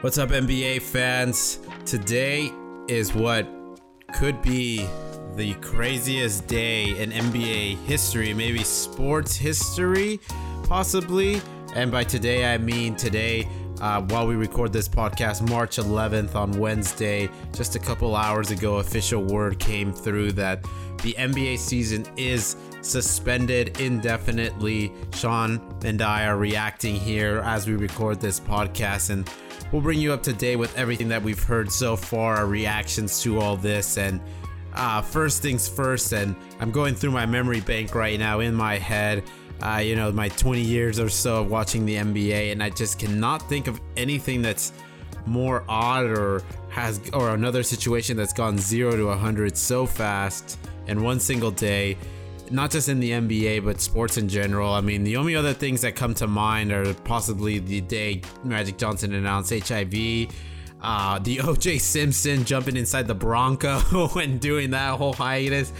What's up, NBA fans? Today is what could be the craziest day in NBA history, maybe sports history, possibly. And by today, I mean today, uh, while we record this podcast, March 11th on Wednesday, just a couple hours ago, official word came through that the NBA season is suspended indefinitely. Sean and I are reacting here as we record this podcast, and We'll bring you up to date with everything that we've heard so far, our reactions to all this, and uh, first things first. And I'm going through my memory bank right now in my head. Uh, you know, my 20 years or so of watching the NBA, and I just cannot think of anything that's more odd or has or another situation that's gone zero to 100 so fast in one single day not just in the NBA, but sports in general. I mean, the only other things that come to mind are possibly the day Magic Johnson announced HIV, uh, the OJ Simpson jumping inside the Bronco and doing that whole hiatus,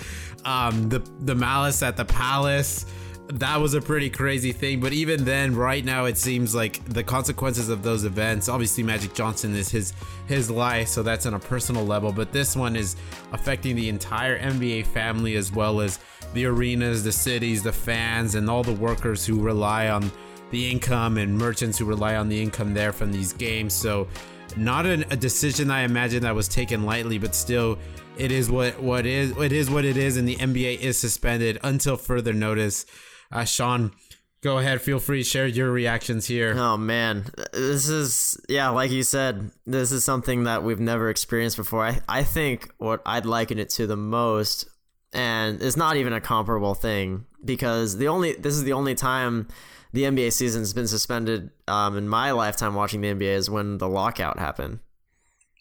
um, the the malice at the Palace. That was a pretty crazy thing, but even then, right now, it seems like the consequences of those events. Obviously, Magic Johnson is his his life, so that's on a personal level. But this one is affecting the entire NBA family as well as the arenas, the cities, the fans, and all the workers who rely on the income and merchants who rely on the income there from these games. So, not an, a decision I imagine that was taken lightly, but still, it is what what is it is what it is, and the NBA is suspended until further notice. Uh, Sean, go ahead. Feel free to share your reactions here. Oh man, this is yeah, like you said, this is something that we've never experienced before. I I think what I'd liken it to the most and it's not even a comparable thing because the only this is the only time the NBA season has been suspended um, in my lifetime watching the NBA is when the lockout happened.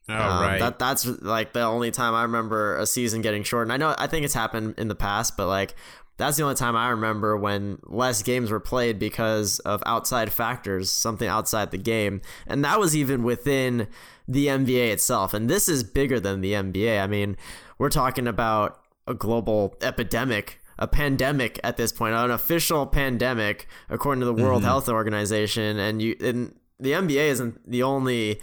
Oh um, right. That that's like the only time I remember a season getting short. And I know I think it's happened in the past, but like that's the only time I remember when less games were played because of outside factors, something outside the game. And that was even within the NBA itself. And this is bigger than the NBA. I mean, we're talking about a global epidemic, a pandemic at this point, an official pandemic according to the World mm-hmm. Health Organization, and you and the NBA isn't the only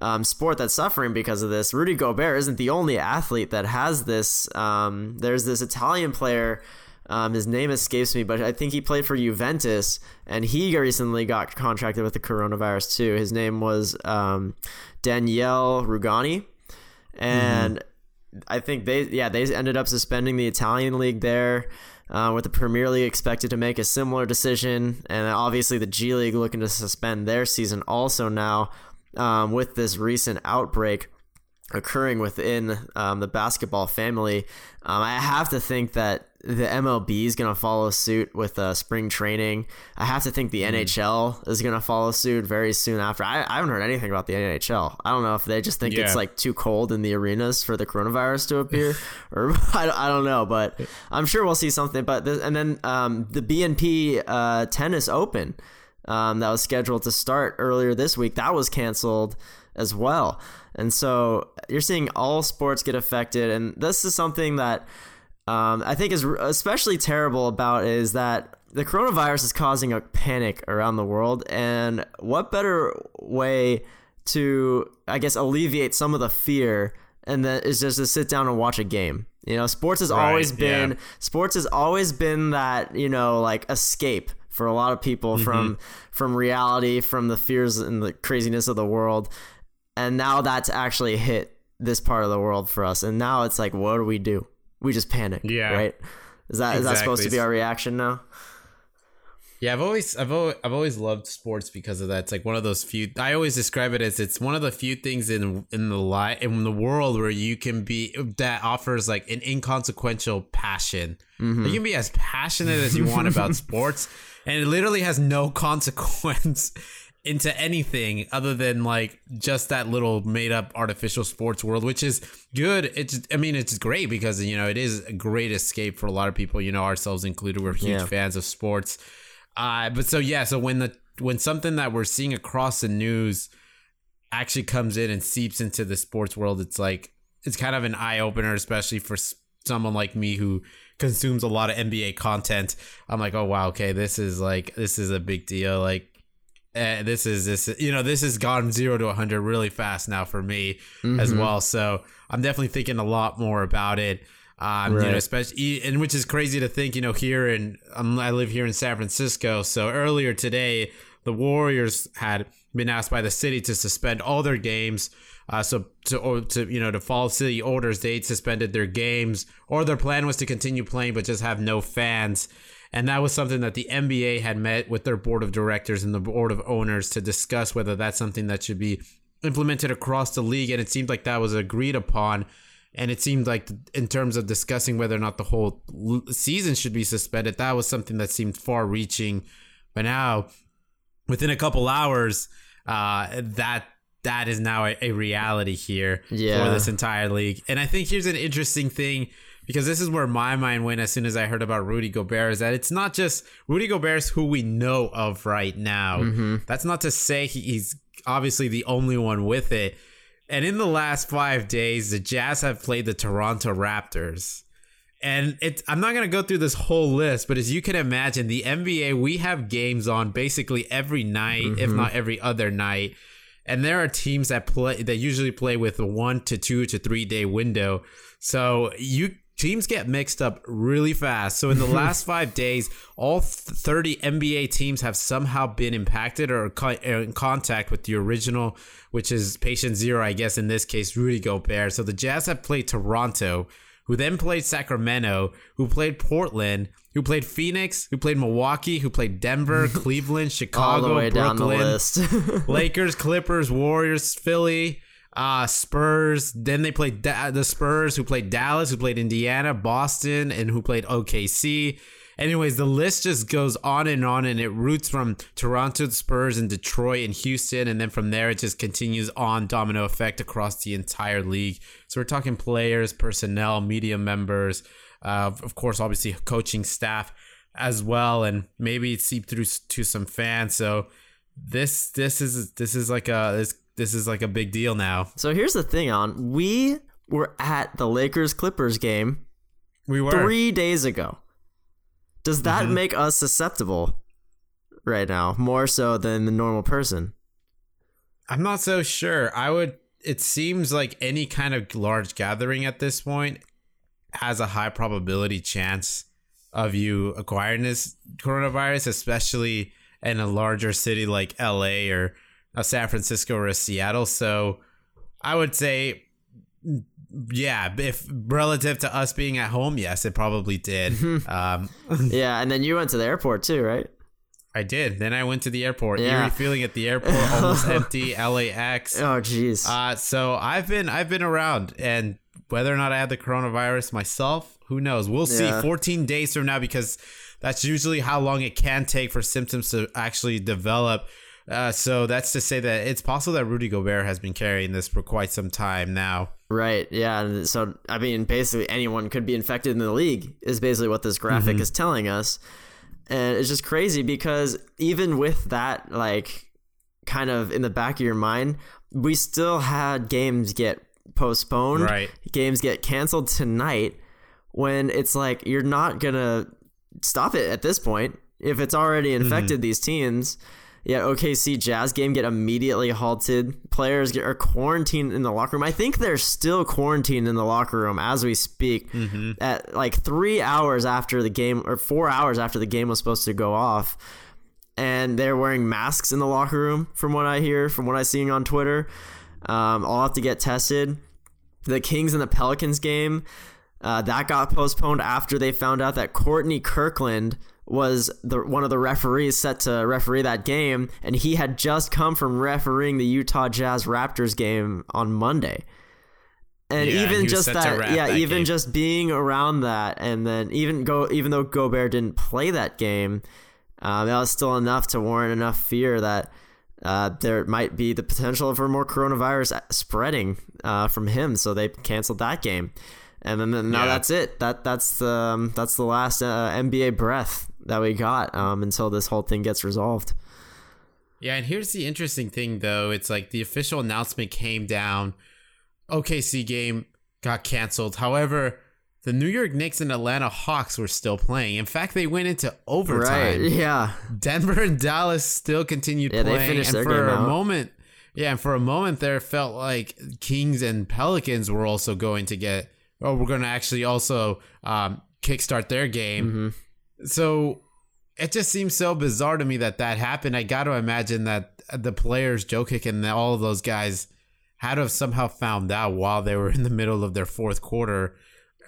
um, sport that's suffering because of this. Rudy Gobert isn't the only athlete that has this. Um, there's this Italian player. Um, his name escapes me, but I think he played for Juventus, and he recently got contracted with the coronavirus too. His name was um, Daniele Rugani, and mm-hmm. I think they yeah they ended up suspending the Italian league there. Uh, with the Premier League expected to make a similar decision, and obviously the G League looking to suspend their season also now um, with this recent outbreak occurring within um, the basketball family. Um, I have to think that the MLB is going to follow suit with uh, spring training. I have to think the mm. NHL is going to follow suit very soon after. I, I, haven't heard anything about the NHL. I don't know if they just think yeah. it's like too cold in the arenas for the coronavirus to appear, or I, I don't know, but I'm sure we'll see something. But this, and then um, the BNP uh, Tennis Open um, that was scheduled to start earlier this week that was canceled as well. And so you're seeing all sports get affected, and this is something that um, I think is especially terrible about is that the coronavirus is causing a panic around the world, and what better way to, I guess, alleviate some of the fear and that is just to sit down and watch a game. You know, sports has right, always been yeah. sports has always been that you know like escape for a lot of people mm-hmm. from from reality, from the fears and the craziness of the world, and now that's actually hit this part of the world for us. And now it's like, what do we do? we just panic. Yeah. Right. Is that exactly. is that supposed to be our reaction now? Yeah, I've always I've always, I've always loved sports because of that. It's like one of those few. I always describe it as it's one of the few things in in the life in the world where you can be that offers like an inconsequential passion. Mm-hmm. You can be as passionate as you want about sports, and it literally has no consequence into anything other than like just that little made up artificial sports world, which is good. It's I mean it's great because you know it is a great escape for a lot of people, you know ourselves included. We're huge yeah. fans of sports. Uh, but so yeah, so when the when something that we're seeing across the news actually comes in and seeps into the sports world, it's like it's kind of an eye opener, especially for someone like me who consumes a lot of NBA content. I'm like, oh wow, okay, this is like this is a big deal. Like uh, this is this you know this has gone zero to 100 really fast now for me Mm-hmm. as well. So i'm definitely thinking a lot more about it. Um, you know especially and which is crazy to think you know here in um, i live here in san francisco. So earlier today the warriors had been asked by the city to suspend all their games uh, so to or to you know to follow city orders they suspended their games or their plan was to continue playing but just have no fans and that was something that the NBA had met with their board of directors and the board of owners to discuss whether that's something that should be implemented across the league. And it seemed like that was agreed upon. And it seemed like, in terms of discussing whether or not the whole season should be suspended, that was something that seemed far reaching. But now, within a couple hours, uh, that that is now a, a reality here for this entire league. And I think here's an interesting thing because this is where my mind went as soon as I heard about Rudy Gobert is that it's not just Rudy Gobert's who we know of right now. Mm-hmm. That's not to say he- he's obviously the only one with it. And in the last five days, the Jazz have played the Toronto Raptors. And it's I'm not gonna go through this whole list, but as you can imagine, the NBA we have games on basically every night, if not every other night. And there are teams that play that usually play with a one to two to three day window. So you teams get mixed up really fast. So in the last five days, all 30 NBA teams have somehow been impacted or uh, in contact with the original, which is patient zero, I guess in this case, Rudy Gobert. So the Jazz have played Toronto, who then played Sacramento, who played Portland, who played Phoenix, who played Milwaukee, who played Denver, Cleveland, all Chicago, the way down the Brooklyn, list. Lakers, Clippers, Warriors, Philly, uh, Spurs. Then they played da- the Spurs, who played Dallas, who played Indiana, Boston, and who played OKC. Anyways, the list just goes on and on, and it roots from Toronto, Spurs, and Detroit and Houston, and then from there it just continues on domino effect across the entire league. So we're talking players, personnel, media members, uh, of course, obviously coaching staff as well, and maybe it seeped through to some fans. So this this is this is like a this this is like a big deal now. so here's the thing, on we were at the Lakers Clippers game We were three days ago. Does that Mhm. make us susceptible right now more so than the normal person? I'm not so sure. I would. It seems like any kind of large gathering at this point has a high probability chance of you acquiring this coronavirus, especially in a larger city like LA or a San Francisco or a Seattle. So I would say, yeah, if relative to us being at home, yes, it probably did. um, yeah, and then you went to the airport too, right? I did. Then I went to the airport. Yeah. Eerie feeling at the airport, almost empty. LAX. Oh, jeez. Uh, so I've been I've been around, and whether or not I had the coronavirus myself, who knows? We'll see. Yeah. 14 days from now, because that's usually how long it can take for symptoms to actually develop. Uh, so that's to say that it's possible that Rudy Gobert has been carrying this for quite some time now. Right. Yeah. So, I mean, basically anyone could be infected in the league, is basically what this graphic Mm-hmm. is telling us. And it's just crazy because even with that, like, kind of in the back of your mind, we still had games get postponed, Right. games get canceled tonight when it's like you're not going to stop it at this point. If it's already infected these teams, yeah, OKC Jazz game get immediately halted. Players get, are quarantined in the locker room. I think they're still quarantined in the locker room as we speak. At like three hours after the game, or four hours after the game was supposed to go off, and they're wearing masks in the locker room. From what I hear, from what I seen on Twitter, um, all have to get tested. The Kings and the Pelicans game uh, that got postponed after they found out that Courtney Kirkland was the one of the referees set to referee that game, and he had just come from refereeing the Utah Jazz Raptors game on Monday. And Yeah, even was just that, yeah, that even game. just being around that, and then even go, even though Gobert didn't play that game, uh, that was still enough to warrant enough fear that uh, there might be the potential for more coronavirus spreading uh, from him. So they canceled that game, and then, then now Yeah. that's it. That that's the um, that's the last uh, NBA breath that we got um, until this whole thing gets resolved. Yeah, and here's the interesting thing though. It's like the official announcement came down. OKC game got canceled. However, the New York Knicks and Atlanta Hawks were still playing. In fact, they went into Right? overtime. Yeah. Denver and Dallas still continued Yeah, they playing. finished and their for game a out. moment, yeah, and for a moment there felt like Kings and Pelicans were also going to get. Oh, we're going to actually also um, kickstart their game. Mm-hmm. So it just seems so bizarre to me that that happened. I got to imagine that the players, Jokic and all of those guys, had to have somehow found out while they were in the middle of their fourth quarter,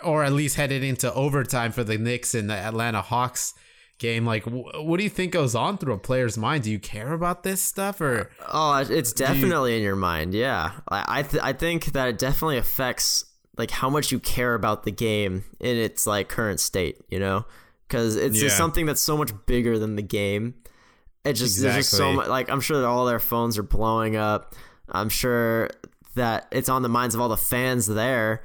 or at least headed into overtime for the Knicks and the Atlanta Hawks game. Like, wh- what do you think goes on through a player's mind? Do you care about this stuff, or Oh, it's definitely in your mind. Yeah, I I, th- I think that it definitely affects like how much you care about the game in its like current state. You know, because it's just something that's so much bigger than the game. It just there's just so much. Like I'm sure that all their phones are blowing up. I'm sure that it's on the minds of all the fans there.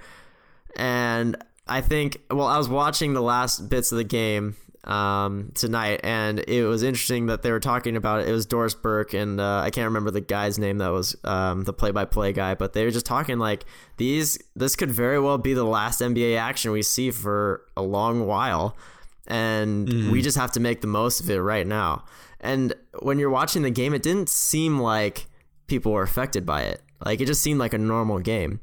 And I think, well, I was watching the last bits of the game um, tonight, and it was interesting that they were talking about it. It was Doris Burke, and uh, I can't remember the guy's name that was um, the play-by-play guy, but they were just talking like these. This could very well be the last NBA action we see for a long while, and we just have to make the most of it right now. And when you're watching the game, it didn't seem like people were affected by it. Like it just seemed like a normal game.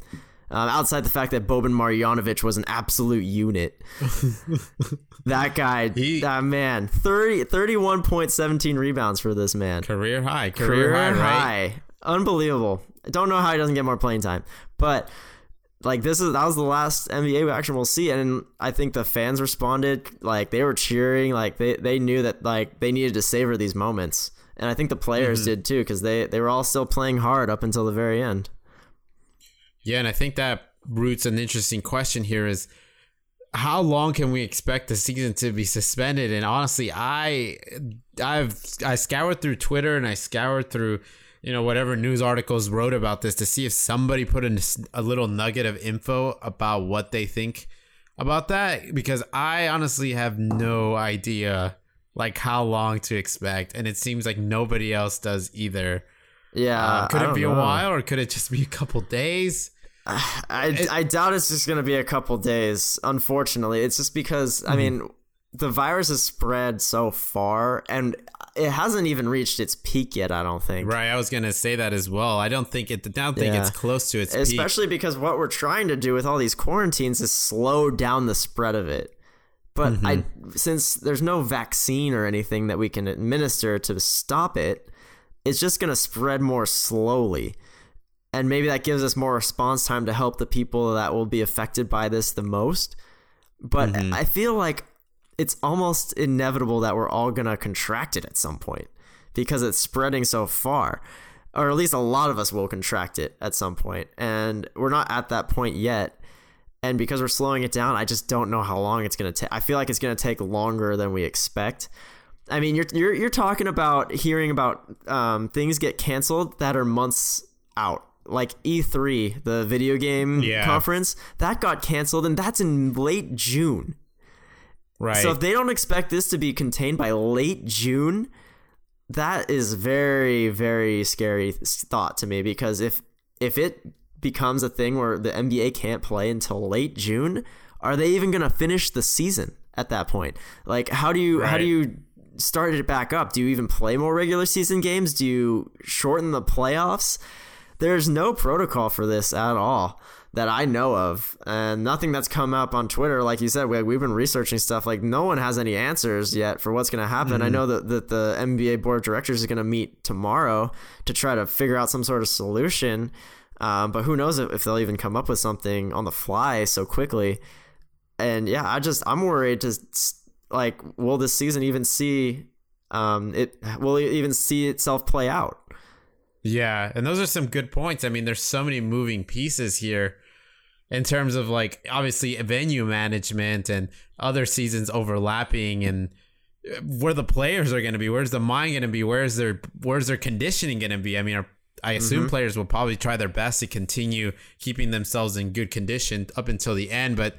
Um, outside the fact that Boban Marjanovic was an absolute unit. that guy, He- that man, 30, 31.17 rebounds for this man. career high, career, Career high, right? high. Unbelievable. I don't know how he doesn't get more playing time. But like this is that was the last NBA action we'll see and I think the fans responded like they were cheering like they, they knew that like they needed to savor these moments. And I think the players Mm-hmm. did too cuz they they were all still playing hard up until the very end. Yeah, and I think that roots an interesting question here is how long can we expect the season to be suspended? And honestly, I I've I scoured through Twitter and I scoured through you know whatever news articles wrote about this to see if somebody put in a little nugget of info about what they think about that because I honestly have no idea like how long to expect and it seems like nobody else does either. Yeah. Uh, could I it be a while or could it just be a couple days? I, I doubt it's just going to be a couple days, unfortunately. It's just because, Mm-hmm. I mean, the virus has spread so far and it hasn't even reached its peak yet, I don't think. Right, I was gonna say that as well. I don't think it. I don't think Yeah. it's close to its peak. Especially because what we're trying to do with all these quarantines is slow down the spread of it. But Mm-hmm. since there's no vaccine or anything that we can administer to stop it, it's just going to spread more slowly. And maybe that gives us more response time to help the people that will be affected by this the most. But Mm-hmm. I feel like it's almost inevitable that we're all going to contract it at some point because it's spreading so far. Or at least a lot of us will contract it at some point. And we're not at that point yet. And because we're slowing it down, I just don't know how long it's going to take. I feel like it's going to take longer than we expect. I mean, you're you're you're talking about hearing about um, things get canceled that are months out, like E3, the video game Yeah. conference, that got canceled, and that's in late June. Right. So if they don't expect this to be contained by late June, that is very very scary thought to me because if if it becomes a thing where the NBA can't play until late June, are they even going to finish the season at that point? Like how do you how do you start it back up? Do you even play more regular season games? Do you shorten the playoffs? There's no protocol for this at all that I know of, and nothing that's come up on Twitter. Like you said, we, we've been researching stuff. Like no one has any answers yet for what's going to happen. I know that, that the NBA board of directors is going to meet tomorrow to try to figure out some sort of solution. Um, but who knows if, if they'll even come up with something on the fly so quickly. And yeah, I just I'm worried to like, will this season even see um, it? Will it even see itself play out? Yeah, and those are some good points. I mean, there's so many moving pieces here in terms of like obviously venue management and other seasons overlapping and uh, where the players are going to be, where's the mind going to be, where's their where's their conditioning going to be? I mean, are, I assume players will probably try their best to continue keeping themselves in good condition up until the end, but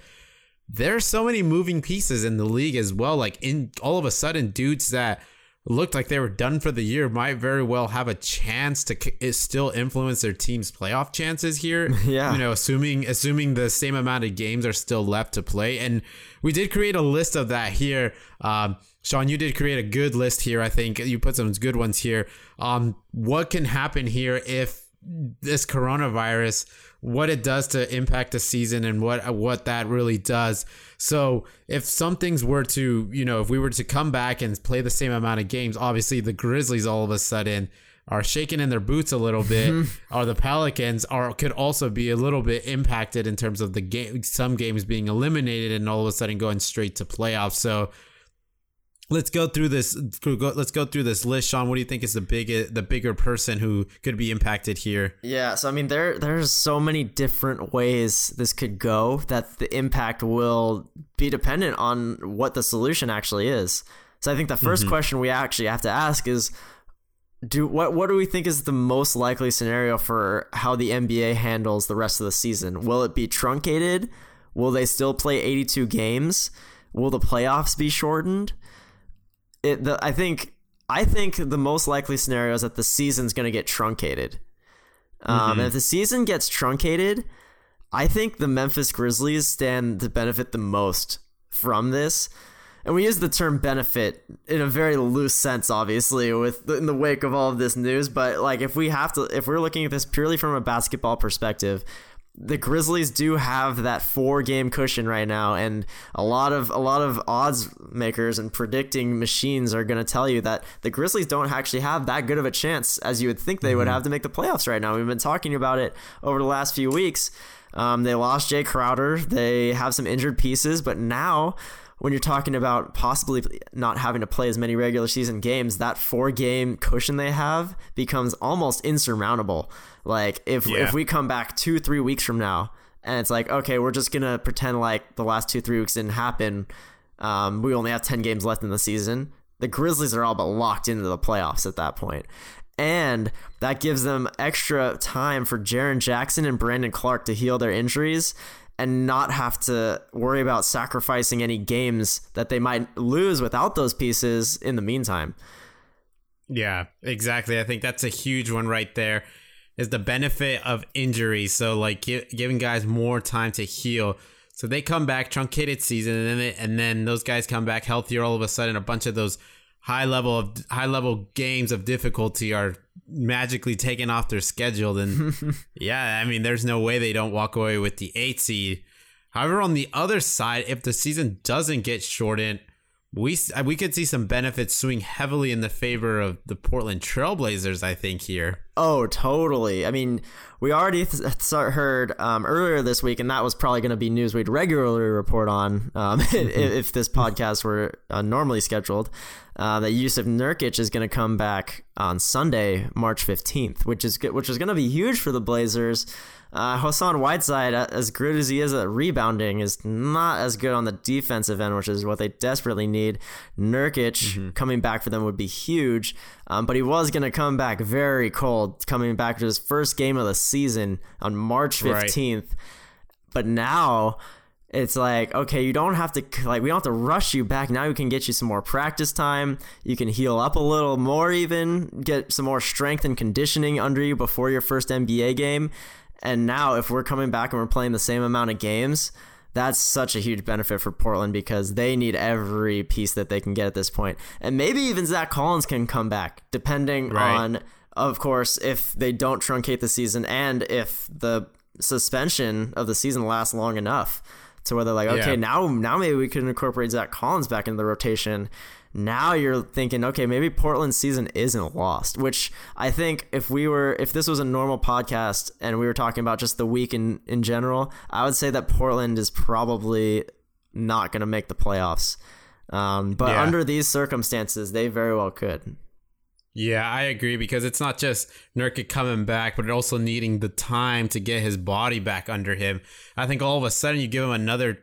there are so many moving pieces in the league as well. Like in all of a sudden, dudes that looked like they were done for the year might very well have a chance to still influence their team's playoff chances here. Yeah. You know, assuming assuming the same amount of games are still left to play. And we did create a list of that here. Um, Sean, you did create a good list here. I think you put some good ones here. Um, what can happen here if this coronavirus, what it does to impact the season and what what that really does. So if some things were to, you know, if we were to come back and play the same amount of games, obviously the Grizzlies all of a sudden are shaking in their boots a little bit, or the Pelicans are could also be a little bit impacted in terms of the game, some games being eliminated and all of a sudden going straight to playoffs. So let's go through this. Let's go through this list, Sean. What do you think is the big, the bigger person who could be impacted here? Yeah, so I mean, there there's so many different ways this could go that the impact will be dependent on what the solution actually is. So I think the 1st mm-hmm. question we actually have to ask is. Do what what do we think is the most likely scenario for how the NBA handles the rest of the season? Will it be truncated? Will they still play 82 games? Will the playoffs be shortened? It, the, I think I think the most likely scenario is that the season's going to get truncated. Um, mm-hmm. And if the season gets truncated, I think the Memphis Grizzlies stand to benefit the most from this. And we use the term benefit in a very loose sense, obviously, with in the wake of all of this news. But like, if we have to, if we're looking at this purely from a basketball perspective, the Grizzlies do have that four game cushion right now, and a lot of a lot of odds makers and predicting machines are going to tell you that the Grizzlies don't actually have that good of a chance as you would think they mm-hmm. would have to make the playoffs right now. We've been talking about it over the last few weeks. Um, they lost Jae Crowder. They have some injured pieces, but now when you're talking about possibly not having to play as many regular season games, that four game cushion they have becomes almost insurmountable. Like if yeah. if we come back two three weeks from now and it's like okay we're just gonna pretend like the last two three weeks didn't happen, um, we only have ten games left in the season. The Grizzlies are all but locked into the playoffs at that point. And that gives them extra time for Jaren Jackson and Brandon Clarke to heal their injuries and not have to worry about sacrificing any games that they might lose without those pieces in the meantime. Yeah, exactly. I think that's a huge one right there. Is the benefit of injury. So like giving guys more time to heal. So they come back truncated season, and then they, and then those guys come back healthier. All of a sudden, a bunch of those high level of high level games of difficulty are magically taken off their schedule, And yeah, I mean, there's no way they don't walk away with the eight seed. However, on the other side, if the season doesn't get shortened, we we could see some benefits swing heavily in the favor of the Portland Trailblazers. I think here. Oh, totally. I mean, we already th- heard um, earlier this week, and that was probably going to be news we'd regularly report on um, if, if, this podcast were uh, normally scheduled. Uh, that Jusuf Nurkic is going to come back on Sunday, March fifteenth, which is which is going to be huge for the Blazers. Uh, Hassan Whiteside, uh, as good as he is at rebounding, is not as good on the defensive end, which is what they desperately need. Nurkic mm-hmm. coming back for them would be huge, um, but he was going to come back very cold, coming back to his first game of the season on March 15th. Right. But now it's like okay you don't have to like we don't have to rush you back now we can get you some more practice time you can heal up a little more even get some more strength and conditioning under you before your first nba game and now, if we're coming back and we're playing the same amount of games, that's such a huge benefit for Portland because they need every piece that they can get at this point. And maybe even Zach Collins can come back, depending right. on, of course, if they don't truncate the season and if the suspension of the season lasts long enough to where they're like, okay, yeah. now now maybe we can incorporate Zach Collins back into the rotation now you're thinking, okay, maybe Portland's season isn't lost, which I think if we were, if this was a normal podcast and we were talking about just the week in, in general, I would say that Portland is probably not going to make the playoffs. Um, but yeah. under these circumstances, they very well could. Yeah, I agree because it's not just Nurkic coming back, but also needing the time to get his body back under him. I think all of a sudden you give him another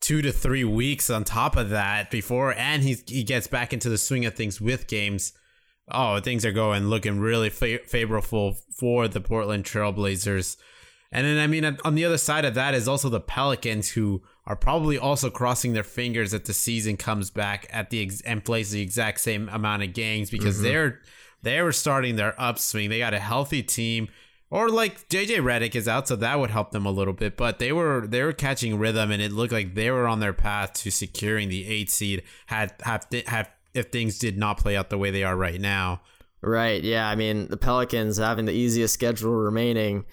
two to three weeks on top of that before, and he he gets back into the swing of things with games. Oh, things are going looking really fa- favorable for the Portland Trailblazers. And then, I mean, on the other side of that is also the Pelicans, who are probably also crossing their fingers that the season comes back at the ex- and plays the exact same amount of games because mm-hmm. they're they were starting their upswing. They got a healthy team. Or like JJ Redick is out, so that would help them a little bit. But they were they were catching rhythm, and it looked like they were on their path to securing the eight seed. Had have have if things did not play out the way they are right now. Right. Yeah. I mean, the Pelicans having the easiest schedule remaining,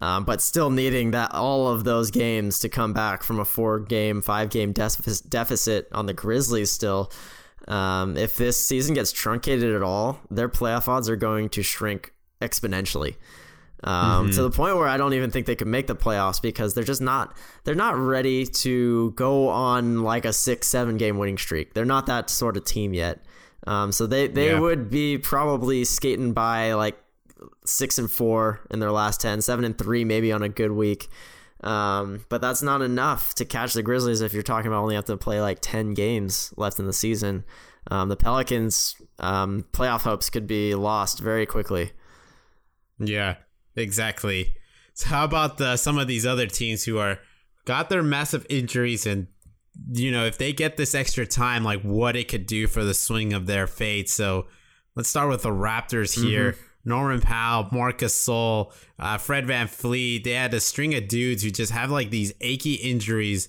um, but still needing that all of those games to come back from a four game, five game deficit on the Grizzlies still. Um, if this season gets truncated at all, their playoff odds are going to shrink exponentially. Um, mm-hmm. to the point where I don't even think they could make the playoffs because they're just not they're not ready to go on like a six seven game winning streak. They're not that sort of team yet. Um, so they they yeah. would be probably skating by like six and four in their last ten, seven and three maybe on a good week. Um, but that's not enough to catch the Grizzlies if you're talking about only have to play like 10 games left in the season. Um, the Pelicans' um, playoff hopes could be lost very quickly. Yeah, exactly. So how about the, some of these other teams who are got their massive injuries and you know if they get this extra time, like what it could do for the swing of their fate. So let's start with the Raptors here. Mm-hmm. Norman Powell, Marcus Gasol, uh, Fred VanVleet. They had a string of dudes who just have like these achy injuries.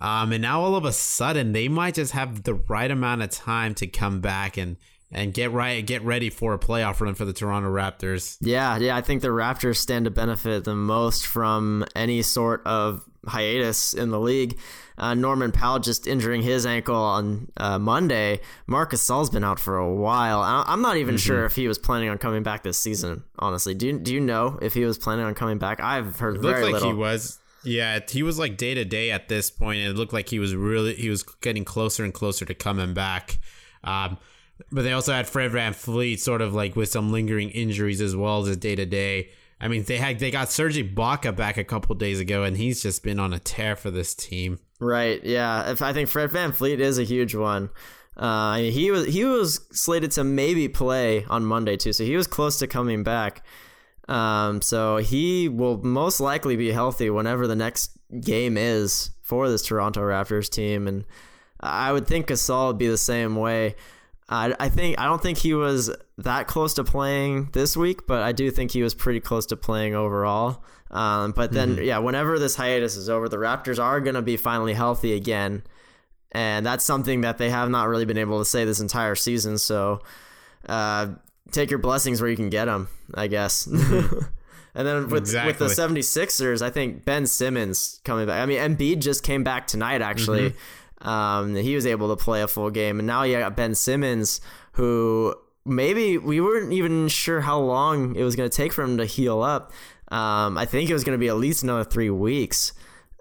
Um, and now all of a sudden they might just have the right amount of time to come back and and get right get ready for a playoff run for the Toronto Raptors. Yeah, yeah, I think the Raptors stand to benefit the most from any sort of hiatus in the league. Uh, Norman Powell just injuring his ankle on uh, Monday. Marcus Gasol's been out for a while. I'm not even mm-hmm. sure if he was planning on coming back this season. Honestly, do you, do you know if he was planning on coming back? I've heard it very like little. He was. Yeah, he was like day to day at this point, point. it looked like he was really he was getting closer and closer to coming back. Um, but they also had Fred VanVleet sort of like with some lingering injuries as well as day to day. I mean, they had they got Serge Ibaka back a couple days ago, and he's just been on a tear for this team. Right. Yeah. If I think Fred VanVleet is a huge one. Uh, he was he was slated to maybe play on Monday too, so he was close to coming back. Um, so he will most likely be healthy whenever the next game is for this Toronto Raptors team, and I would think Gasol would be the same way. I, I think I don't think he was that close to playing this week, but I do think he was pretty close to playing overall. Um, but then, mm-hmm. yeah, whenever this hiatus is over, the Raptors are going to be finally healthy again. And that's something that they have not really been able to say this entire season. So uh, take your blessings where you can get them, I guess. Mm-hmm. and then with, exactly. with the 76ers, I think Ben Simmons coming back. I mean, Embiid just came back tonight, actually. Mm-hmm. Um, he was able to play a full game. And now you got Ben Simmons, who maybe we weren't even sure how long it was going to take for him to heal up. Um, I think it was going to be at least another three weeks.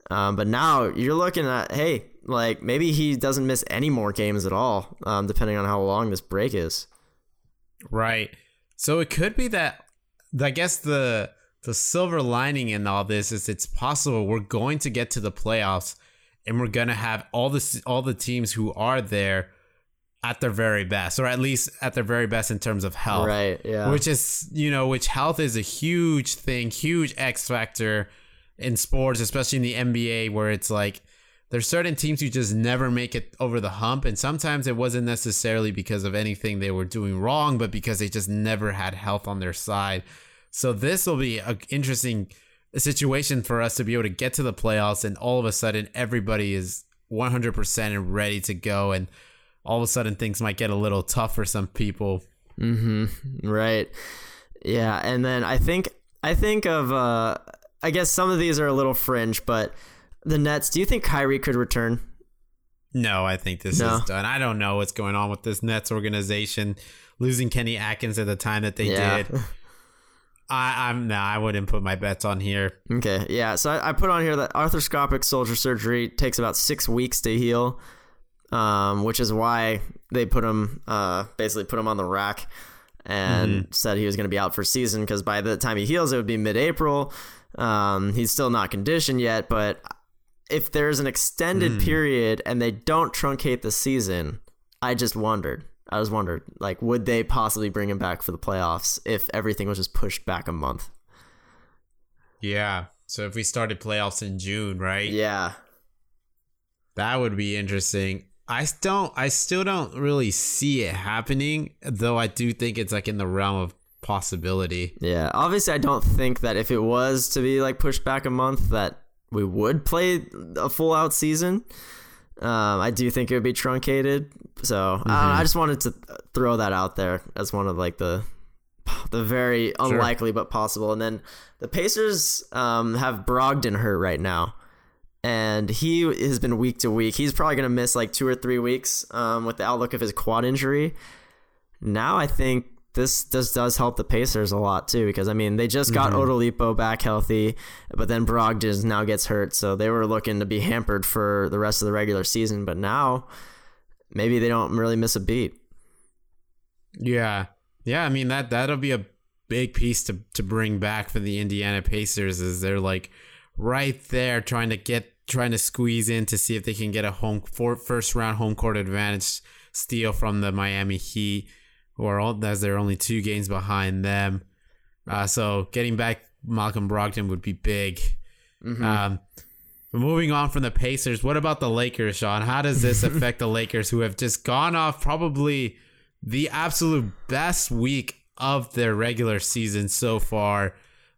Um, but now you're looking at, hey, like maybe he doesn't miss any more games at all, um, depending on how long this break is. Right. So it could be that, I guess the the silver lining in all this is it's possible we're going to get to the playoffs and we're going to have all the all the teams who are there at their very best, or at least at their very best in terms of health. Right. Yeah. Which is, you know, which health is a huge thing, huge X factor in sports, especially in the NBA, where it's like there's certain teams who just never make it over the hump. And sometimes it wasn't necessarily because of anything they were doing wrong, but because they just never had health on their side. So this will be an interesting situation for us to be able to get to the playoffs and all of a sudden everybody is 100% and ready to go. And all of a sudden things might get a little tough for some people. Mm-hmm. Right. Yeah, and then I think I think of uh I guess some of these are a little fringe, but the Nets, do you think Kyrie could return? No, I think this no. is done. I don't know what's going on with this Nets organization losing Kenny Atkins at the time that they yeah. did. I, I'm no, I wouldn't put my bets on here. Okay, yeah. So I, I put on here that arthroscopic shoulder surgery takes about six weeks to heal um, which is why they put him uh, basically put him on the rack and mm-hmm. said he was going to be out for season because by the time he heals, it would be mid-April. Um, he's still not conditioned yet, but if there's an extended mm. period and they don't truncate the season, I just wondered. I was wondering, like, would they possibly bring him back for the playoffs if everything was just pushed back a month? Yeah. So if we started playoffs in June, right? Yeah. That would be interesting. I don't. I still don't really see it happening, though. I do think it's like in the realm of possibility. Yeah, obviously, I don't think that if it was to be like pushed back a month, that we would play a full out season. Um, I do think it would be truncated. So mm-hmm. I, I just wanted to throw that out there as one of like the the very unlikely sure. but possible. And then the Pacers um, have Brogdon hurt right now and he has been week to week. He's probably going to miss like two or three weeks um, with the outlook of his quad injury. Now I think this this does help the Pacers a lot too because I mean they just got mm-hmm. Oladipo back healthy, but then Brogdon now gets hurt, so they were looking to be hampered for the rest of the regular season. But now maybe they don't really miss a beat. Yeah, yeah. I mean that that'll be a big piece to to bring back for the Indiana Pacers is they're like right there trying to get trying to squeeze in to see if they can get a home for, first round home court advantage steal from the Miami Heat, who are all as they're only two games behind them. Uh, so getting back Malcolm Brogdon would be big. Mm-hmm. Um, moving on from the Pacers, what about the Lakers, Sean? How does this affect the Lakers, who have just gone off probably the absolute best week of their regular season so far?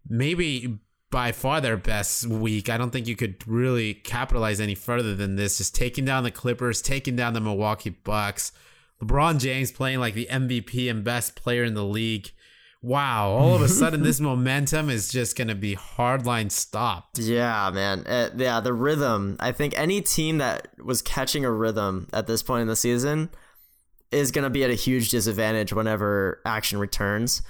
Maybe by far their best week. I don't think you could really capitalize any further than this. Just taking down the Clippers, taking down the Milwaukee Bucks. LeBron James playing like the MVP and best player in the league. Wow, all of a sudden this momentum is just going to be hardline stopped. Yeah, man. Uh, yeah, the rhythm. I think any team that was catching a rhythm at this point in the season is going to be at a huge disadvantage whenever action returns.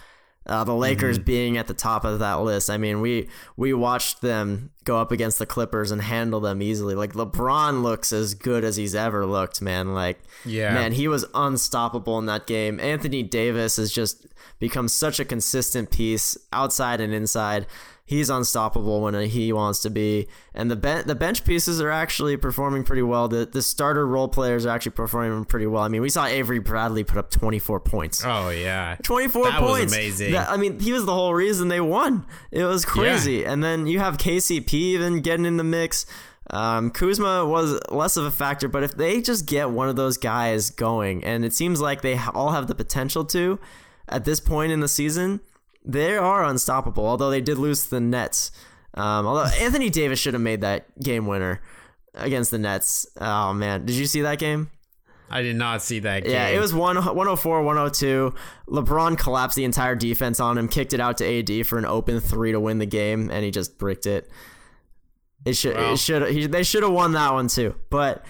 Uh, the Lakers mm-hmm. being at the top of that list. I mean, we we watched them go up against the Clippers and handle them easily. Like LeBron looks as good as he's ever looked, man. Like, yeah, man, he was unstoppable in that game. Anthony Davis has just become such a consistent piece outside and inside he's unstoppable when he wants to be. And the ben- the bench pieces are actually performing pretty well. The the starter role players are actually performing pretty well. I mean, we saw Avery Bradley put up 24 points. Oh yeah. 24 that points. Was amazing. That, I mean, he was the whole reason they won. It was crazy. Yeah. And then you have KCP even getting in the mix. Um, Kuzma was less of a factor, but if they just get one of those guys going, and it seems like they all have the potential to at this point in the season, they are unstoppable. Although they did lose to the Nets. Um, although Anthony Davis should have made that game winner against the Nets. Oh man, did you see that game? I did not see that game. Yeah, it was 104 102. LeBron collapsed the entire defense on him, kicked it out to AD for an open three to win the game, and he just bricked it. It should, it should, they should have won that one too. But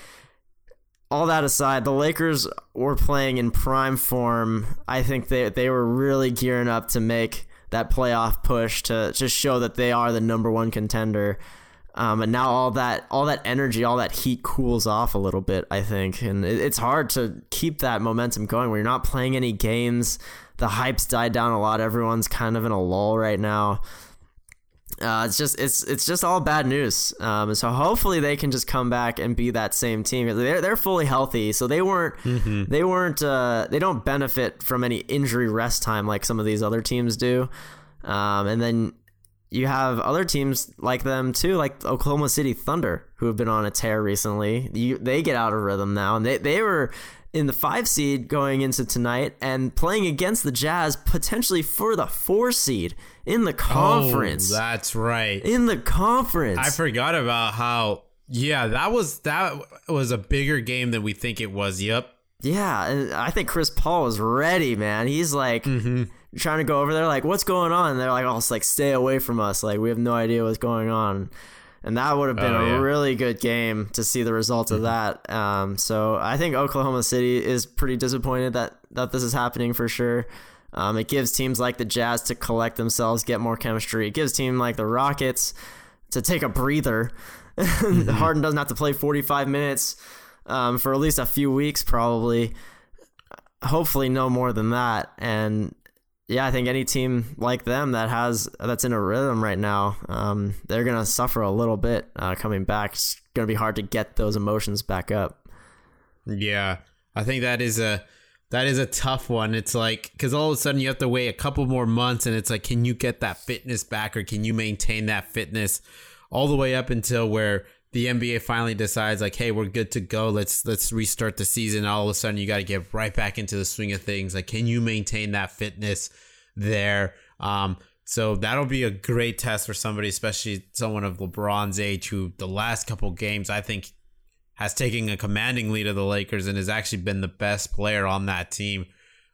all that aside, the Lakers were playing in prime form. I think they they were really gearing up to make that playoff push to just show that they are the number one contender. Um, and now all that all that energy, all that heat cools off a little bit. I think, and it, it's hard to keep that momentum going when you're not playing any games. The hype's died down a lot. Everyone's kind of in a lull right now uh, it's just it's it's just all bad news. Um, so hopefully they can just come back and be that same team. They're they're fully healthy, so they weren't mm-hmm. they weren't uh, they don't benefit from any injury rest time like some of these other teams do. Um, and then you have other teams like them too, like Oklahoma City Thunder, who have been on a tear recently. You, they get out of rhythm now, and they they were in the five seed going into tonight and playing against the Jazz potentially for the four seed in the conference. Oh, that's right. In the conference. I forgot about how yeah, that was that was a bigger game than we think it was. Yep. Yeah, and I think Chris Paul is ready, man. He's like mm-hmm. trying to go over there, like, what's going on? And they're like, oh, it's like stay away from us. Like we have no idea what's going on and that would have been oh, yeah. a really good game to see the result of mm-hmm. that. Um, so I think Oklahoma City is pretty disappointed that that this is happening for sure. Um, it gives teams like the Jazz to collect themselves, get more chemistry. It gives teams like the Rockets to take a breather. Mm-hmm. Harden doesn't have to play 45 minutes um, for at least a few weeks, probably. Hopefully, no more than that. And yeah, I think any team like them that has that's in a rhythm right now, um, they're gonna suffer a little bit uh, coming back. It's gonna be hard to get those emotions back up. Yeah, I think that is a that is a tough one. It's like because all of a sudden you have to wait a couple more months, and it's like, can you get that fitness back, or can you maintain that fitness all the way up until where the NBA finally decides like, hey, we're good to go. Let's let's restart the season. All of a sudden, you got to get right back into the swing of things. Like, can you maintain that fitness there? Um, so that'll be a great test for somebody, especially someone of LeBron's age, who the last couple games I think has taken a commanding lead of the Lakers and has actually been the best player on that team.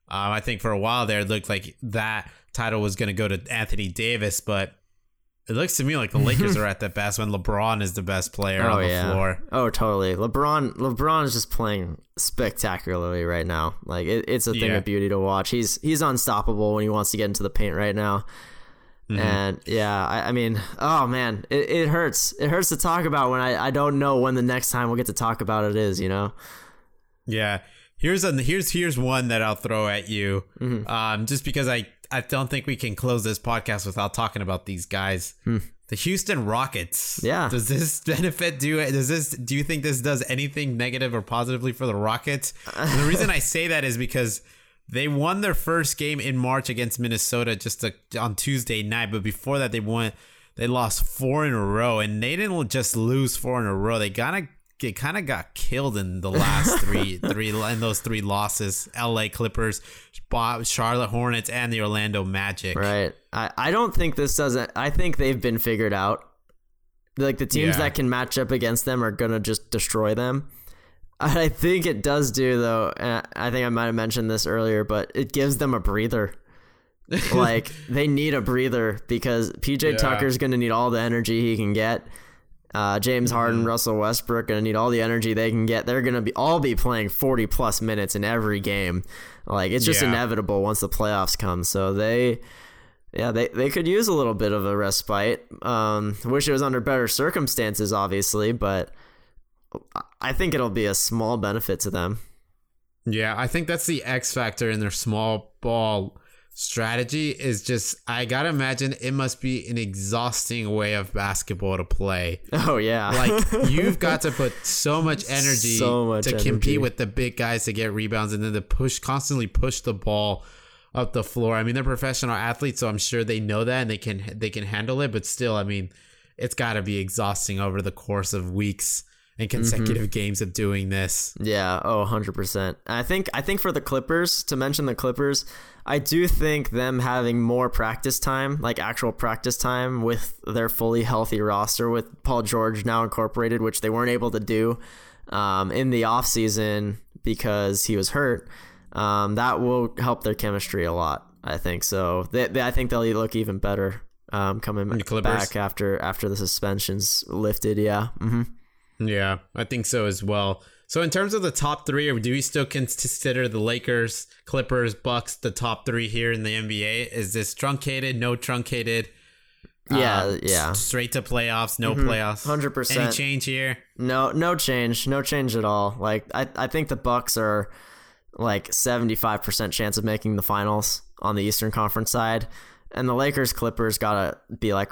Um, I think for a while there, it looked like that title was going to go to Anthony Davis, but it looks to me like the Lakers are at their best when LeBron is the best player oh, on the yeah. floor. Oh, totally. LeBron LeBron is just playing spectacularly right now. Like it, it's a thing Yeah. of beauty to watch. He's he's unstoppable when he wants to get into the paint right now. Mm-hmm. And yeah, I, I mean, oh man, it, it hurts. It hurts to talk about when I, I don't know when the next time we'll get to talk about it is, you know? Yeah. Here's a here's here's one that I'll throw at you. Mm-hmm. Um, just because I I don't think we can close this podcast without talking about these guys. The Houston Rockets. Hmm. Yeah. Does this benefit do does this do you think this does anything negative or positively for the Rockets? The reason I say that is because they won their first game in March against Minnesota just a, on Tuesday night, but before that they won they lost four in a row and they didn't just lose four in a row. They kind of they kind of got killed in the last three three in those three losses. LA Clippers, Bob- Charlotte Hornets and the Orlando Magic. Right. I, I don't think this doesn't I think they've been figured out. Like the teams Yeah. that can match up against them are gonna just destroy them. I think it does do though. and I think I might have mentioned this earlier, but it gives them a breather. like they need a breather because PJ Yeah. Tucker's going to need all the energy he can get. Uh, James Mm-hmm. Harden, Russell Westbrook to need all the energy they can get. They're going to be all be playing 40 plus minutes in every game. Like it's just Yeah. inevitable once the playoffs come. So they yeah, they, they could use a little bit of a respite. Um, wish it was under better circumstances, obviously, but I think it'll be a small benefit to them. Yeah, I think that's the X factor in their small ball strategy is just I gotta imagine it must be an exhausting way of basketball to play. Oh yeah, Like you've got to put so much energy So much to energy. compete with the big guys to get rebounds and then to push constantly push the ball up the floor. I mean, they're professional athletes, so I'm sure they know that and they can they can handle it. But still, I mean, it's got to be exhausting over the course of weeks and consecutive Mm-hmm. games of doing this. Yeah, oh, 100%. I think I think for the Clippers, to mention the Clippers, I do think them having more practice time, like actual practice time with their fully healthy roster with Paul George now incorporated, which they weren't able to do um, in the offseason because he was hurt. Um, that will help their chemistry a lot, I think. So they, they, I think they'll look even better um, coming back after after the suspensions lifted. Yeah. hmm Yeah, I think so as well. So in terms of the top three, do we still consider the Lakers, Clippers, Bucks the top three here in the NBA? Is this truncated? No truncated? Yeah, Um, yeah. Straight to playoffs, no playoffs. 100%. Any change here? No, no change, no change at all. Like I, I think the Bucks are like seventy five percent chance of making the finals on the Eastern Conference side, and the Lakers Clippers gotta be like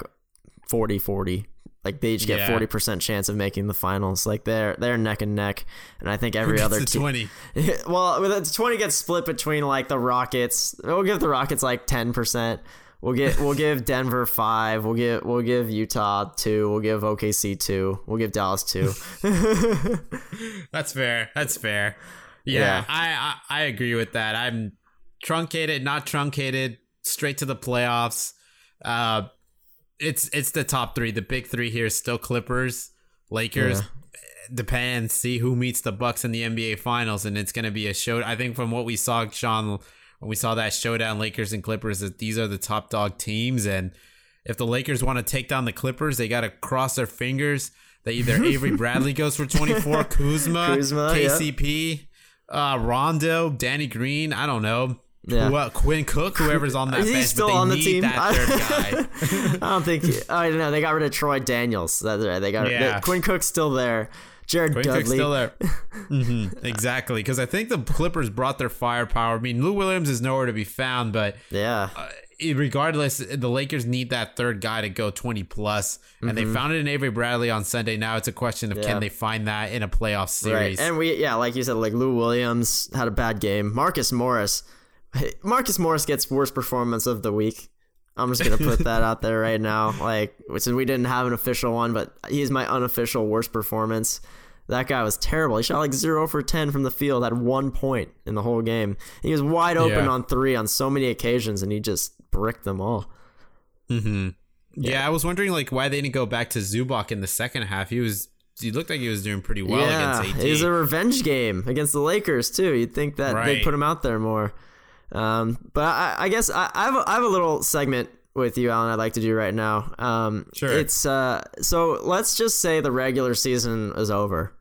40-40. Like they each get Yeah. forty percent chance of making the finals. Like they're they're neck and neck, and I think every other the team. twenty? well, the twenty gets split between like the Rockets. We'll give the Rockets like ten percent. We'll get we'll give Denver five. We'll give we'll give Utah two. We'll give OKC two. We'll give Dallas two. That's fair. That's fair. Yeah, Yeah. I, I I agree with that. I'm truncated, not truncated, straight to the playoffs. Uh, it's it's the top three. The big three here is still Clippers, Lakers. Depends. See who meets the Bucks in the NBA Finals, and it's gonna be a show. I think from what we saw, Sean, when we saw that showdown, Lakers and Clippers, that these are the top dog teams, and if the Lakers want to take down the Clippers, they got to cross their fingers that either Avery Bradley goes for 24, Kuzma, Kuzma, yeah. KCP, uh, Rondo, Danny Green. I don't know. Yeah. Who, uh, Quinn Cook, whoever's on that Is he bench, still but they on the team? I don't think. I don't know. They got rid of Troy Daniels. That's right. They got Yeah. they- Quinn Cook's still there. Jared Quinn Dudley. Cook's still there. hmm exactly, because I think the Clippers brought their firepower. I mean, Lou Williams is nowhere to be found, but Yeah. uh, regardless, the Lakers need that third guy to go 20 plus, and they found it in Avery Bradley on Sunday. Now it's a question of Mm-hmm. Yeah. can they find that in a playoff series? Right. And we yeah, like you said, like Lou Williams had a bad game. Marcus Morris. Marcus Morris gets worst performance of the week. I'm just gonna put that out there right now. Like, since we didn't have an official one, but he's my unofficial worst performance. That guy was terrible. He shot like zero for ten from the field, had one point in the whole game. He was wide open Yeah. on three on so many occasions, and he just bricked them all. Mm-hmm. Yeah. I was wondering like why they didn't go back to Zubac in the second half. He was he looked like he was doing pretty well yeah, against it was a revenge game against the Lakers too. You'd think that they'd put him out there more. Um, but I, I guess I, I, have a, I have a little segment with you, Alan. I'd like to do right now. Um, Sure. It's uh, so let's just say the regular season is over.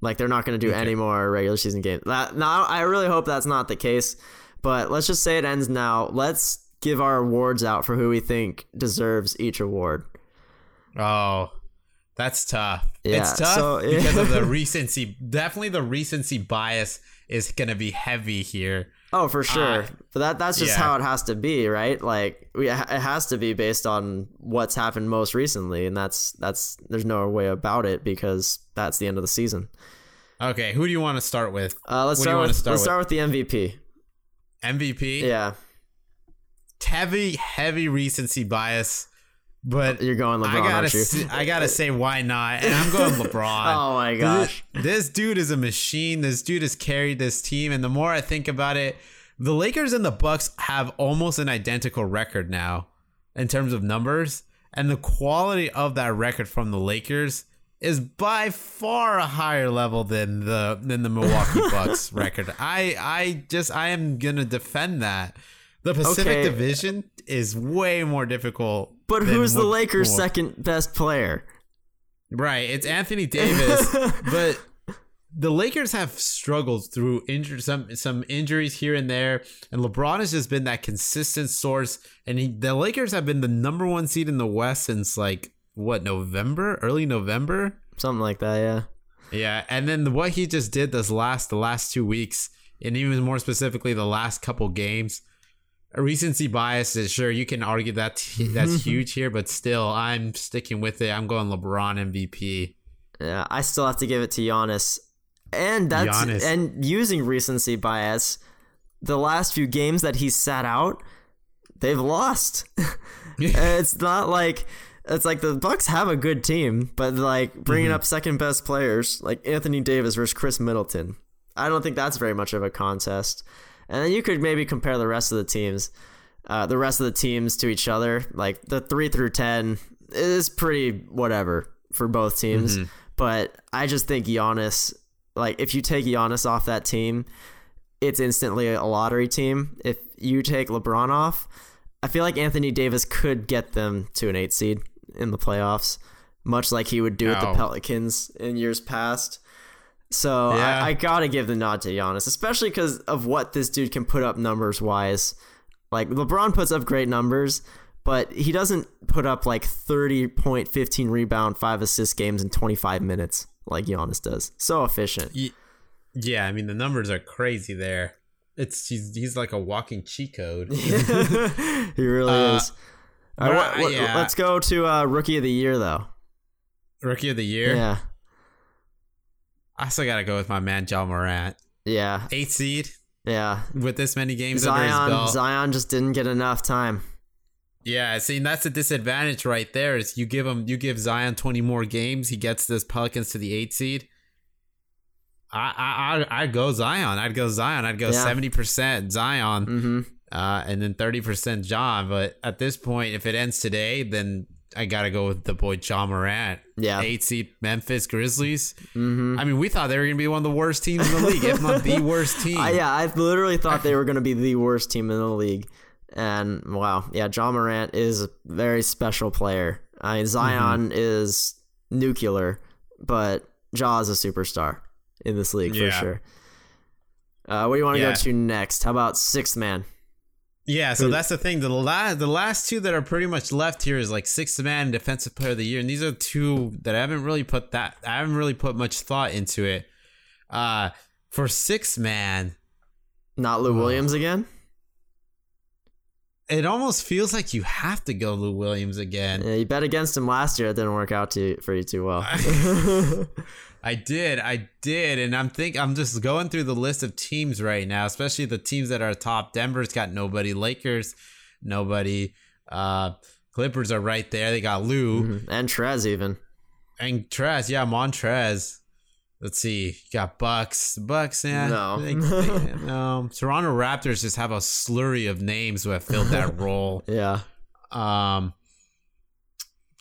Like they're not going to do Okay. any more regular season games. That, now I really hope that's not the case. But let's just say it ends now. Let's give our awards out for who we think deserves each award. Oh, that's tough. Yeah, it's tough so- because of the recency. Definitely the recency bias is going to be heavy here. Oh, for sure. Uh, but that that's just yeah. how it has to be, right? Like we, it has to be based on what's happened most recently, and that's that's there's no way about it because that's the end of the season. Okay, who do you want to start with? Uh, let's What start with start let's with? start with the MVP. MVP? Yeah, Heavy, heavy recency bias. But you're going LeBron, I gotta, aren't you? s- I gotta say, why not? And I'm going LeBron. oh my gosh. This, this dude is a machine. This dude has carried this team, and the more I think about it, the Lakers and the Bucks have almost an identical record now in terms of numbers, and the quality of that record from the Lakers is by far a higher level than the than the Milwaukee Bucks record. I I just I am gonna defend that. The Pacific Okay. Division is way more difficult. But who's the Lakers' more- second best player? Right, it's Anthony Davis, but the Lakers have struggled through injury, some some injuries here and there, and LeBron has just been that consistent source. And he, the Lakers have been the number one seed in the West since like what November, early November. Something like that, yeah. Yeah, and then what he just did this last the last two weeks, and even more specifically the last couple games. Recency bias is sure you can argue that that's huge here, but still, I'm sticking with it. I'm going LeBron MVP. Yeah, I still have to give it to Giannis. And that's Giannis. and using recency bias, the last few games that he sat out, they've lost. it's not like it's like the Bucks have a good team, but like bringing Mm-hmm. up second best players like Anthony Davis versus Khris Middleton, I don't think that's very much of a contest. And then you could maybe compare the rest of the teams, uh, the rest of the teams to each other. Like the three through ten is pretty whatever for both teams. Mm-hmm. But I just think Giannis, like if you take Giannis off that team, it's instantly a lottery team. If you take LeBron off, I feel like Anthony Davis could get them to an eight seed in the playoffs, much like he would do with the Pelicans in years past. So Yeah. I, I gotta give the nod to Giannis, especially because of what this dude can put up numbers wise. Like LeBron puts up great numbers, but he doesn't put up like 30 point, 15 rebound, five assist games in 25 minutes like Giannis does. So efficient. Yeah, I mean the numbers are crazy there. It's he's, he's like a walking cheat code. he really Uh, is. All right, but yeah. Let's go to uh, rookie of the year though. Rookie of the year. Yeah, I still gotta go with my man Ja Morant. yeah, Eight seed yeah. with this many games under his Zion, belt. Zion just didn't get enough time. Yeah, see, and that's a disadvantage right there. Is you give him, you give Zion twenty more games, he gets this Pelicans to the eight seed. I, I, I I'd go Zion. I'd go Zion. I'd go Yeah. seventy percent Zion, hmm uh, and then thirty percent Ja. But at this point, if it ends today, then I gotta go with the boy Ja Morant. Yeah. eight seed Memphis Grizzlies. hmm I mean, we thought they were gonna be one of the worst teams in the league, if not the worst team. Uh, yeah, I literally thought they were to be the worst team in the league. And wow, yeah, Ja Morant is a very special player. I mean, Zion Mm-hmm. is nuclear, but Ja is a superstar in this league for Yeah. sure. Uh, what do you want to Yeah. go to next? How about sixth man? Yeah, so that's the thing. The last the last two that are pretty much left here is like sixth man defensive player of the year, and these are two that I haven't really put that I haven't really put much thought into it. Uh for sixth man, Not Lou Williams again? it almost feels like you have to go Lou Williams again. Yeah, you bet against him last year. It didn't work out to, for you too well. I did, I did, and I'm think I'm just going through the list of teams right now, especially the teams that are top. Denver's got nobody, Lakers, nobody. Uh, Clippers are right there. They got Lou Mhm. and Trez even. and Trez. Yeah, Montrez. Let's see. You got Bucks. Bucks, yeah. No. They- they- no. Toronto Raptors just have a slurry of names who have filled that role. Yeah. Um,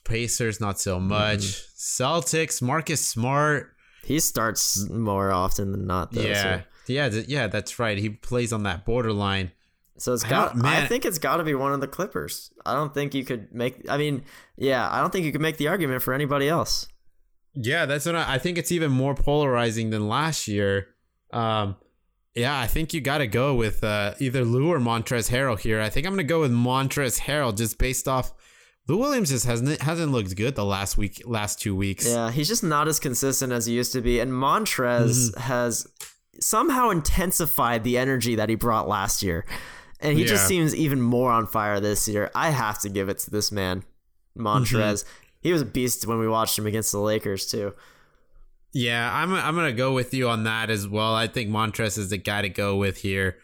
Pacers, not so much. Mm-hmm. Celtics, Marcus Smart. He starts more often than not though. yeah, So, yeah, yeah. That's right. He plays on that borderline. so it's got don't- I think it's got to be one of the Clippers. I don't think you could make I mean, yeah, I don't think you could make the argument for anybody else. Yeah, that's what I, I think. It's even more polarizing than last year. Um, yeah, I think you got to go with uh, either Lou or Montrez Harrell here. I think I'm gonna go with Montrez Harrell just based off. Lou Williams just hasn't hasn't looked good the last week, last two weeks. Yeah, he's just not as consistent as he used to be. And Montrez Mm-hmm. has somehow intensified the energy that he brought last year. And he just seems even more on fire this year. I have to give it to this man, Montrez. Mm-hmm. He was a beast when we watched him against the Lakers, too. Yeah, I'm I'm gonna go with you on that as well. I think Montrez is the guy to go with here.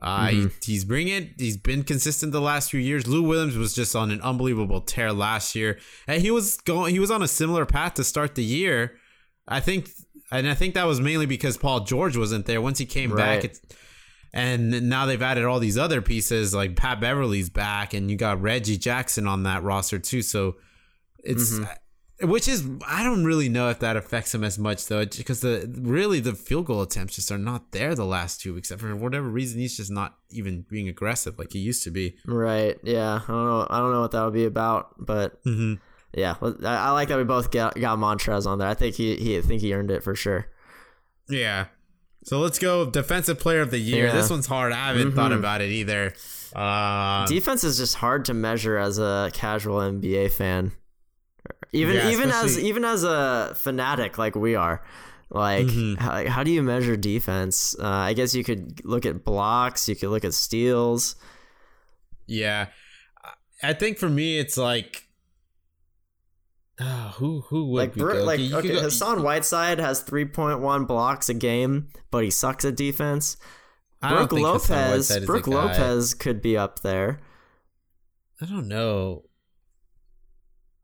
Uh, he, he's bringing. it. He's been consistent the last few years. Lou Williams was just on an unbelievable tear last year, and he was going. He was on a similar path to start the year. I think, and I think that was mainly because Paul George wasn't there. Once he came Right. back, it's, and now they've added all these other pieces like Pat Beverley's back, and you got Reggie Jackson on that roster too. So it's which is I don't really know if that affects him as much though, because the really the field goal attempts just are not there the last two weeks. For whatever reason, he's just not even being aggressive like he used to be. Right. Yeah. I don't know. I don't know what that would be about, but Mm-hmm. yeah, I, I like that we both got, got Montrez on there. I think he, he I think he earned it for sure. Yeah. So let's go defensive player of the year. Yeah. This one's hard. I haven't thought Mhm. about it either. Uh, Defense is just hard to measure as a casual NBA fan. Even Yeah, even as even as a fanatic like we are. Like Mhm. how, how do you measure defense? Uh, I guess you could look at blocks, you could look at steals. yeah. I think for me, it's like. Uh, who who would Like we Bro- go? like okay, go- Hassan Whiteside has 3.1 blocks a game, but he sucks at defense. Brook Lopez, Brook. Lopez could be up there. I don't know.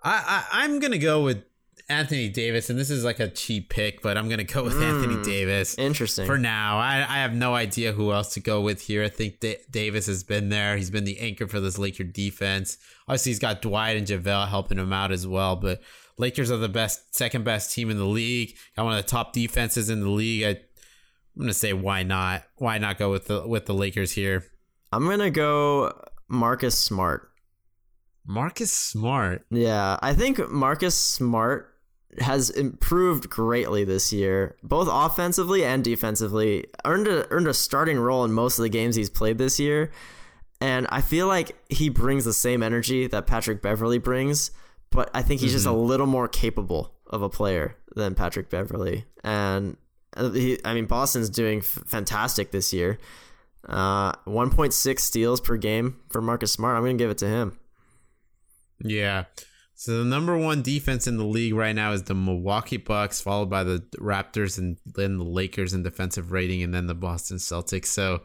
I, I I'm gonna go with Anthony Davis, and this is like a cheap pick, but I'm gonna go with Anthony Mm. Davis Interesting. for now. I I have no idea who else to go with here. I think da- Davis has been there. He's been the anchor for this Laker defense. Obviously, he's got Dwight and JaVale helping him out as well. But Lakers are the best, second best team in the league. Got one of the top defenses in the league. I, I'm gonna say why not? Why not go with the with the Lakers here? I'm gonna go Marcus Smart. Marcus Smart. Yeah, I think Marcus Smart has improved greatly this year, both offensively and defensively. Earned a earned a starting role in most of the games he's played this year, and I feel like he brings the same energy that Patrick Beverley brings, but I think he's just a little more capable of a player than Patrick Beverley. And uh, he, I mean, Boston's doing f- fantastic this year. Uh, 1.6 steals per game for Marcus Smart. I'm gonna give it to him. Yeah. So the number one defense in the league right now is the Milwaukee Bucks, followed by the Raptors and then the Lakers in defensive rating, and then the Boston Celtics. So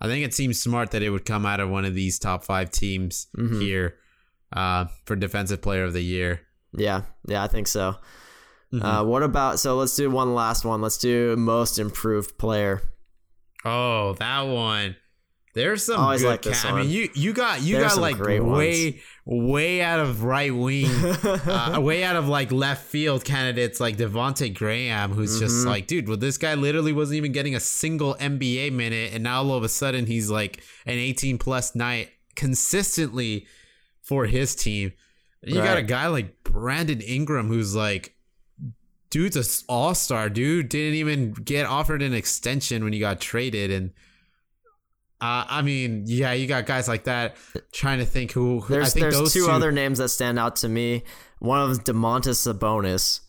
I think it seems smart that it would come out of one of these top five teams Mhm. here uh, for defensive player of the year. Yeah, yeah, I think so. Mhm. Uh, what about so? Let's do one last one. Let's do most improved player. Oh, that one. There's some Always good. like this ca- I mean, you you got you There's got like way way out of right wing, uh, way out of like left field candidates like Devonte Graham, who's Mm-hmm. just like, dude, well, this guy literally wasn't even getting a single NBA minute, and now all of a sudden he's like an 18 plus night consistently for his team. And you got a guy like Brandon Ingram, who's like. Dude's a all star, dude. Didn't even get offered an extension when he got traded, and uh, I mean, yeah, you got guys like that. Trying to think who. who- I There's think there's those two, other names that stand out to me. One of them is Domantas Sabonis,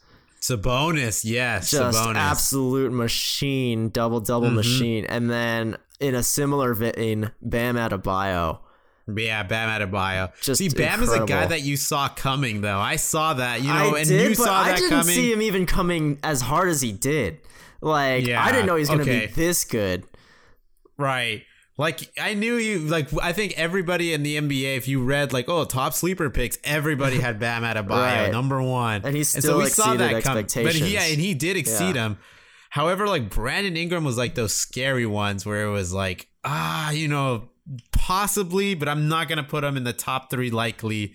Sabonis, yes, just Sabonis. absolute machine, double double Mhm. machine. And then in a similar vein, Bam Adebayo. yeah, Bam Adebayo. Just See, Bam is a guy that you saw coming, though. I saw that, you know, I and did, you saw I that didn't coming. see him even coming as hard as he did. Like Yeah, I didn't know he was going to okay. be this good. Right. Like I knew you. Like I think everybody in the NBA, if you read like oh top sleeper picks, everybody had Bam Adebayo Right. number one, And he still exceeded come- But he, yeah, and he did exceed Yeah. them. However, like Brandon Ingram was like those scary ones where it was like ah, you know, possibly, but I'm not gonna put him in the top three likely,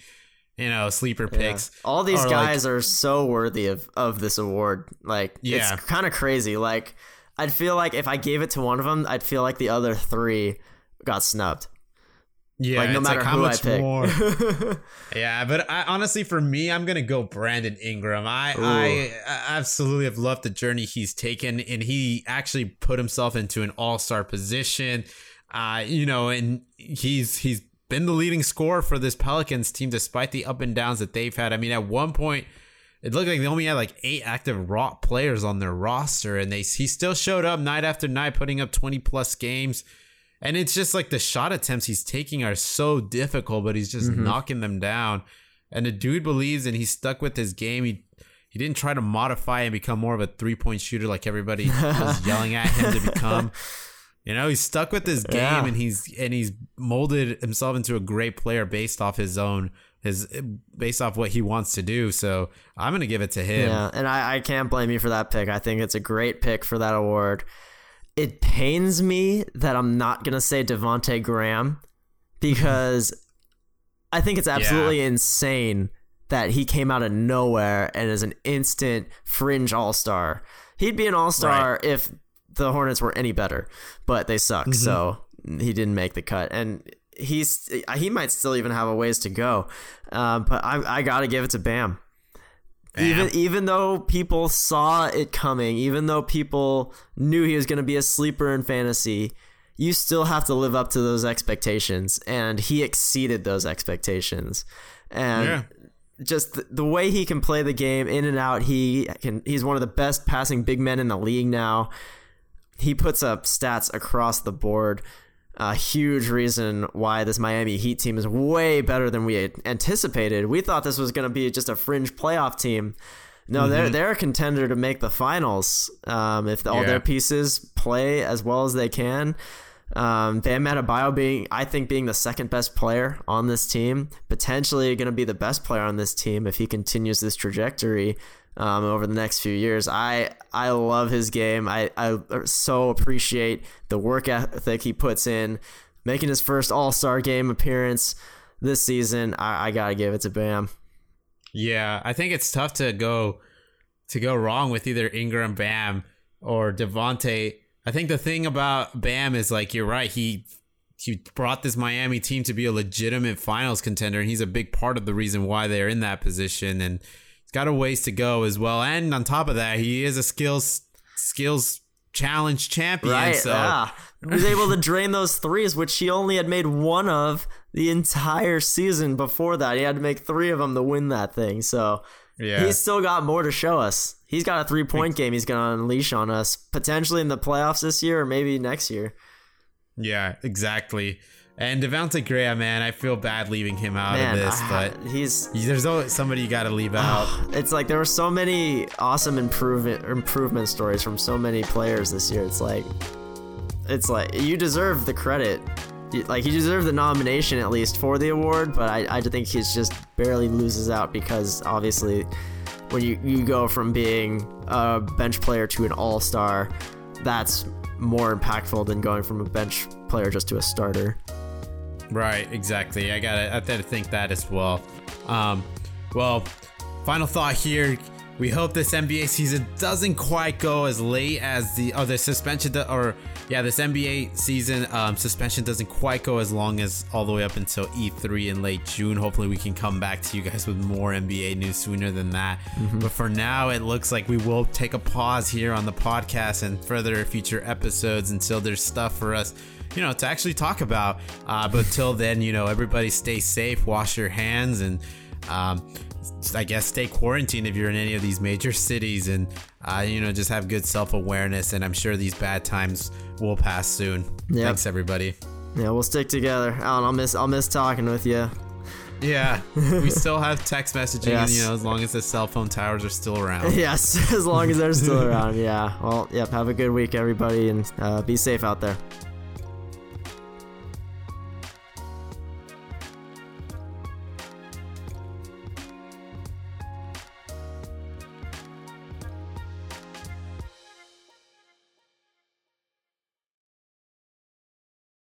you know, sleeper Yeah. picks. All these like- guys are so worthy of, of this award. Like, Yeah. it's kind of crazy. Like, I'd feel like if I gave it to one of them, I'd feel like the other three got snubbed. Yeah, like, no it's matter how who I much pick. more. Yeah, but I, honestly, for me, I'm gonna go Brandon Ingram. I, I I absolutely have loved the journey he's taken, and he actually put himself into an All Star position. Uh, you know, and he's he's been the leading scorer for this Pelicans team, despite the up and downs that they've had. I mean, at one point. It looked like they only had like eight active raw players on their roster, and they he still showed up night after night, putting up twenty plus games. And it's just like the shot attempts he's taking are so difficult, but he's just mm-hmm. knocking them down. And the dude believes and he's stuck with his game. He he didn't try to modify and become more of a three point shooter like everybody was yelling at him to become. You know, he's stuck with his game Yeah. and he's and he's molded himself into a great player based off his own his based off what he wants to do. So I'm gonna give it to him. Yeah, and I, I can't blame you for that pick. I think it's a great pick for that award. It pains me that I'm not gonna say Devonte Graham because I think it's absolutely insane that he came out of nowhere and is an instant fringe all star. He'd be an all star if the Hornets were any better, but they suck, mm-hmm. so he didn't make the cut. And he's he might still even have a ways to go, um, but I I gotta give it to Bam even even though people saw it coming, even though people knew he was going to be a sleeper in fantasy, you still have to live up to those expectations, and he exceeded those expectations. And Yeah. just the, the way he can play the game in and out, he can. He's one of the best passing big men in the league now. He puts up stats across the board. A huge reason why this Miami Heat team is way better than we had anticipated. We thought this was going to be just a fringe playoff team. No, they're they're a contender to make the finals um, if all Yeah. their pieces play as well as they can. Um, Bam Adebayo being, I think, being the second best player on this team, potentially going to be the best player on this team if he continues this trajectory um, over the next few years. I I love his game. I I so appreciate the work ethic he puts in, making his first All Star game appearance this season. I, I gotta give it to Bam. Yeah, I think it's tough to go to go wrong with either Ingram, Bam, or Devonte. I think the thing about Bam is like you're right. He he brought this Miami team to be a legitimate finals contender, and he's a big part of the reason why they're in that position. And got a ways to go as well. And on top of that, he is a skills skills challenge champion. Right? So yeah. He was able to drain those threes, which he only had made one of the entire season before that. He had to make three of them to win that thing. So yeah, he's still got more to show us. He's got a three point game he's going to unleash on us, potentially in the playoffs this year or maybe next year. yeah, exactly. And Devonte Graham, man, I feel bad leaving him out Man, of this, I- but he's. there's always somebody you got to leave out. It's like there were so many awesome improvement improvement stories from so many players this year. It's like, it's like you deserve the credit. Like you deserve the nomination at least for the award, but I, I think he's just barely loses out because obviously, when you you go from being a bench player to an all star, that's more impactful than going from a bench player just to a starter. Right, exactly. I gotta, I gotta think that as well. Um, well, final thought here. We hope this NBA season doesn't quite go as late as the other suspension, do- or yeah, this NBA season um, suspension doesn't quite go as long as all the way up until E3 in late June. Hopefully, we can come back to you guys with more NBA news sooner than that. But for now, it looks like we will take a pause here on the podcast and further future episodes until there's stuff for us you know, to actually talk about. Uh, but till then, you know, everybody stay safe, wash your hands, and um, I guess stay quarantined if you're in any of these major cities, and uh, you know, just have good self awareness. And I'm sure these bad times will pass soon. Yep. Thanks, everybody. Yeah, we'll stick together. Alan, I'll miss I'll miss talking with you. Yeah, we still have text messaging, and you know, as long as the cell phone towers are still around. Yes, as long as they're still around. Yeah. Well, yep. Have a good week, everybody, and uh, be safe out there.